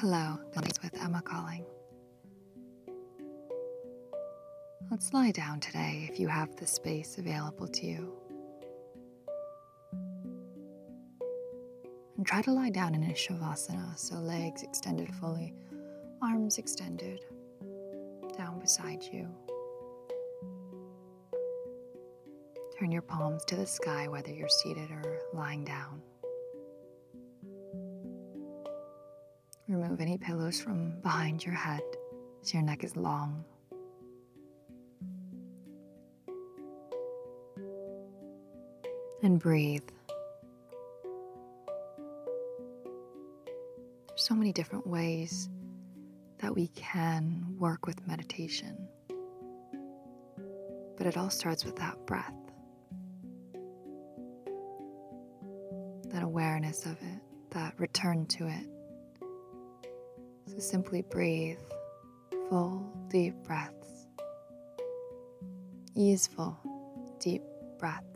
Hello, Billy's with Emma calling. Let's lie down today if you have the space available to you. And try to lie down in a Shavasana, so legs extended fully, arms extended, down beside you. Turn your palms to the sky, whether you're seated or lying down. Any pillows from behind your head so your neck is long. And breathe. There's so many different ways that we can work with meditation. But it all starts with that breath, that awareness of it, that return to it. Simply breathe full, deep breaths, easeful, deep breaths.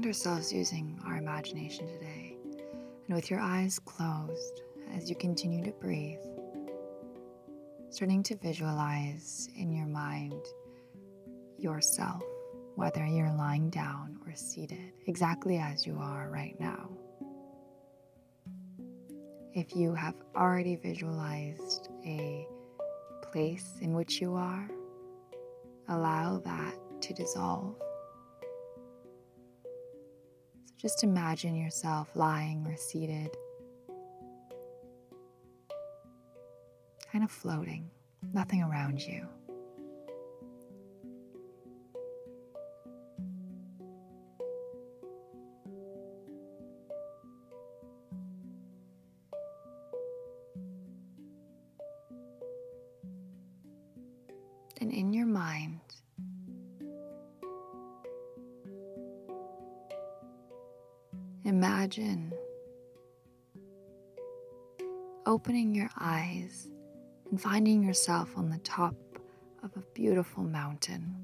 Find ourselves using our imagination today, and with your eyes closed as you continue to breathe, starting to visualize in your mind yourself, whether you're lying down or seated, exactly as you are right now. If you have already visualized a place in which you are, allow that to dissolve just imagine yourself lying or seated, kind of floating, nothing around you. And in your mind, Imagine opening your eyes and finding yourself on the top of a beautiful mountain.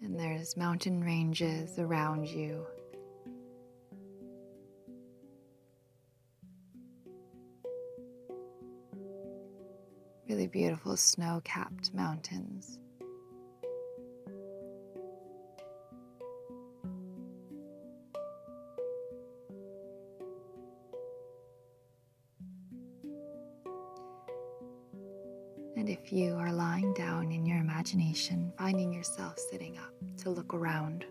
And there's mountain ranges around you. Really beautiful snow capped mountains. If you are lying down in your imagination, finding yourself sitting up to look around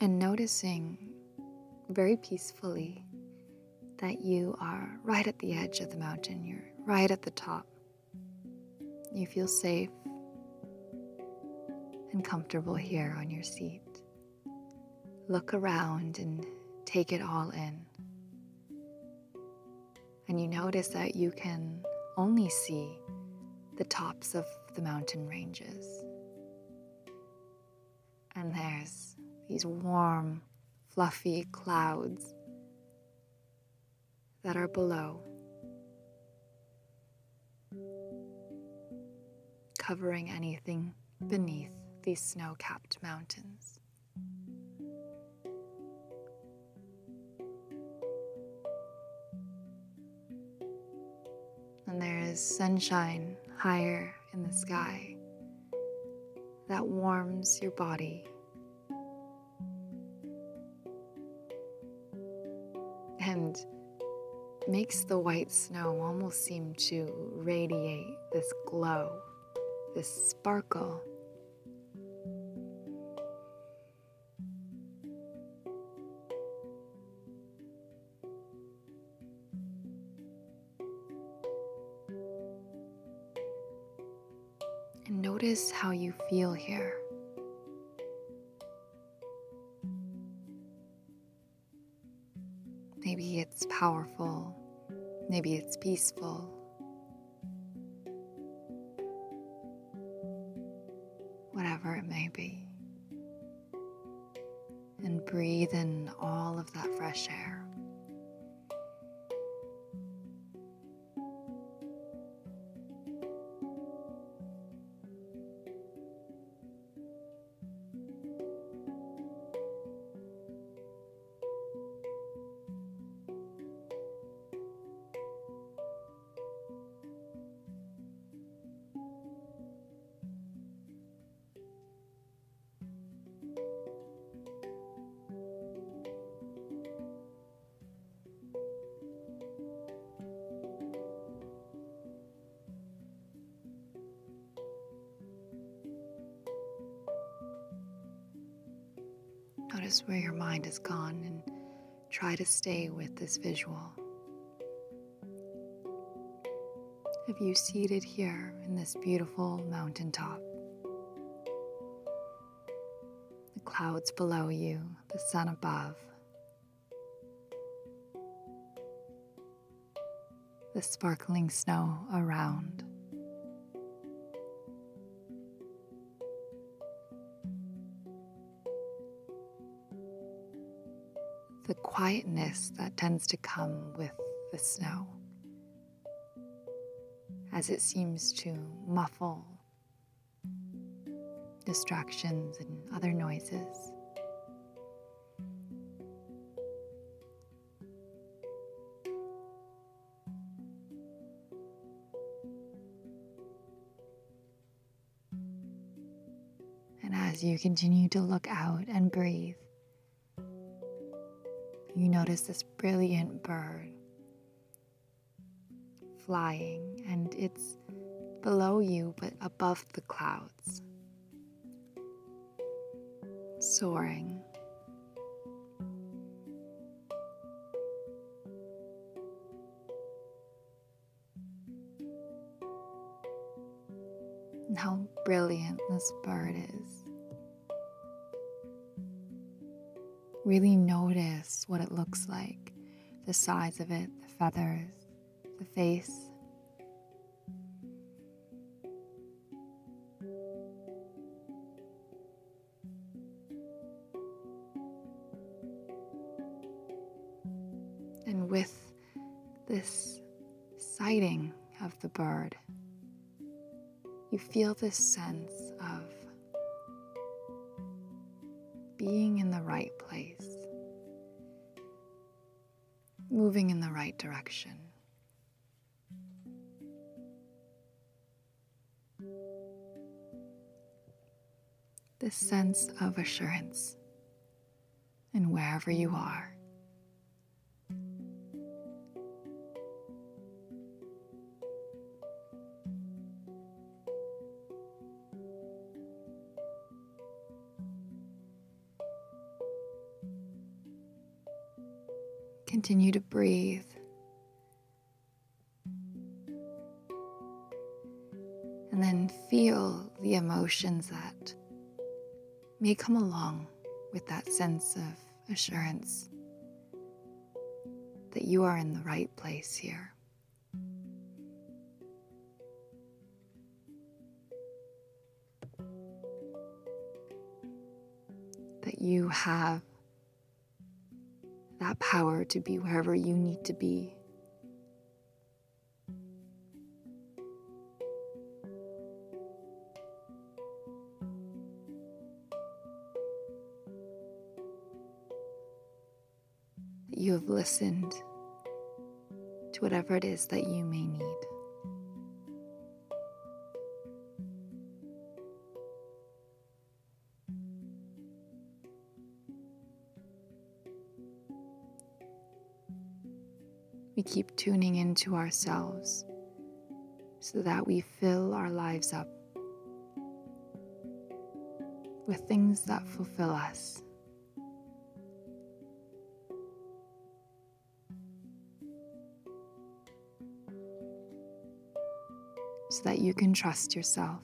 and noticing very peacefully that you are right at the edge of the mountain, you're right at the top. You feel safe and comfortable here on your seat. Look around and take it all in and you notice that you can only see the tops of the mountain ranges. And there's these warm, fluffy clouds that are below, covering anything beneath these snow capped mountains. Sunshine higher in the sky that warms your body. And makes the white snow almost seem to radiate this glow, this sparkle. Notice how you feel here. Maybe it's powerful, maybe it's peaceful. whatever it may be. And breathe in all of that fresh air. Notice where your mind has gone and try to stay with this visual. Have you seated here in this beautiful mountaintop? The clouds below you, the sun above, the sparkling snow around. Quietness that tends to come with the snow as it seems to muffle distractions and other noises. And as you continue to look out and breathe, you notice this brilliant bird flying, and it's below you but above the clouds, soaring. How brilliant this bird is. Really notice what it looks like the size of it, the feathers, the face. And with this sighting of the bird, you feel this sense of being in the right place, moving in the right direction. This sense of assurance and wherever you are. Continue to breathe. And then feel the emotions that may come along with that sense of assurance that you are in the right place here. That you have that power to be wherever you need to be. You have listened to whatever it is that you may need. We keep tuning into ourselves so that we fill our lives up with things that fulfill us. So that you can trust yourself.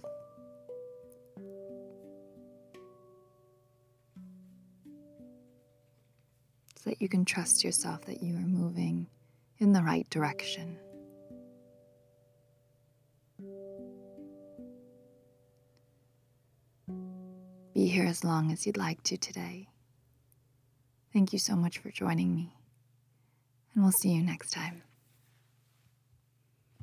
So that you can trust yourself that you are moving in the right direction. be here as long as you'd like to today. Thank you so much for joining me, and we'll see you next time.